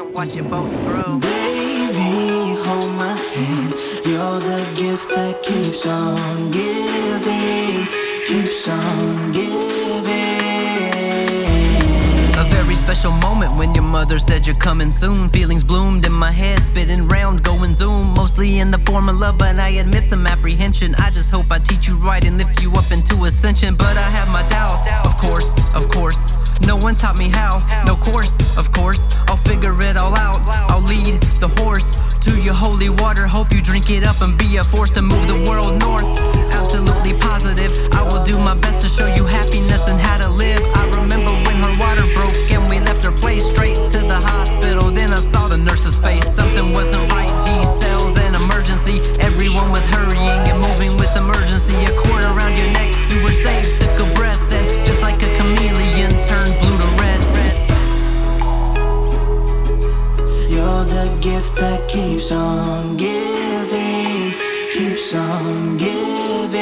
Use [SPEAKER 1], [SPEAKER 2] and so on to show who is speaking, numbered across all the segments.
[SPEAKER 1] watch your folks grow.
[SPEAKER 2] Baby, hold my hand. You're the gift that keeps on giving, keeps on giving.
[SPEAKER 3] A very special moment when your mother said you're coming soon. Feelings bloomed in my head, spinning round, going zoom. Mostly in the form of love, but I admit some apprehension. I just hope I teach you right and lift you up into ascension. But I have my doubts, of course, of course. No one taught me how, no course, of course. I'll to your holy water. Hope you drink it up and be a force to move the world north. Absolutely positive. I will do my best to show you
[SPEAKER 2] gift that keeps on giving, keeps on giving.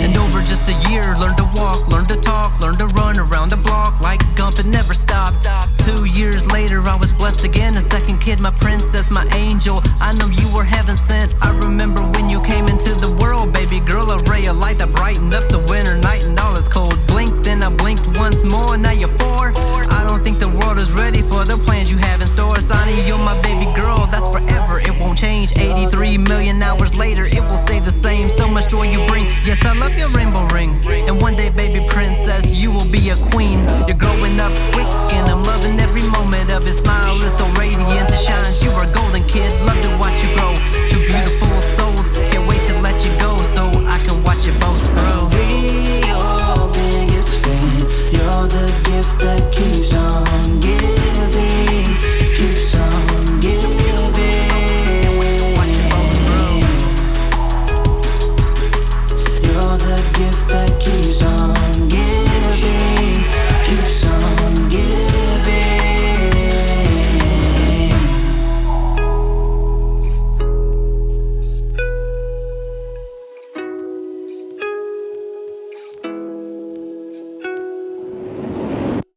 [SPEAKER 3] And over just a year, learned to walk, learned to talk, learned to run around the block like Gump and never stopped. Two years later, I was blessed again. A second kid, my princess, my angel. I It 83 million hours later, it will stay the same. So much joy you bring. Yes, I love your rainbow ring. And one day, baby princess, you will be a queen.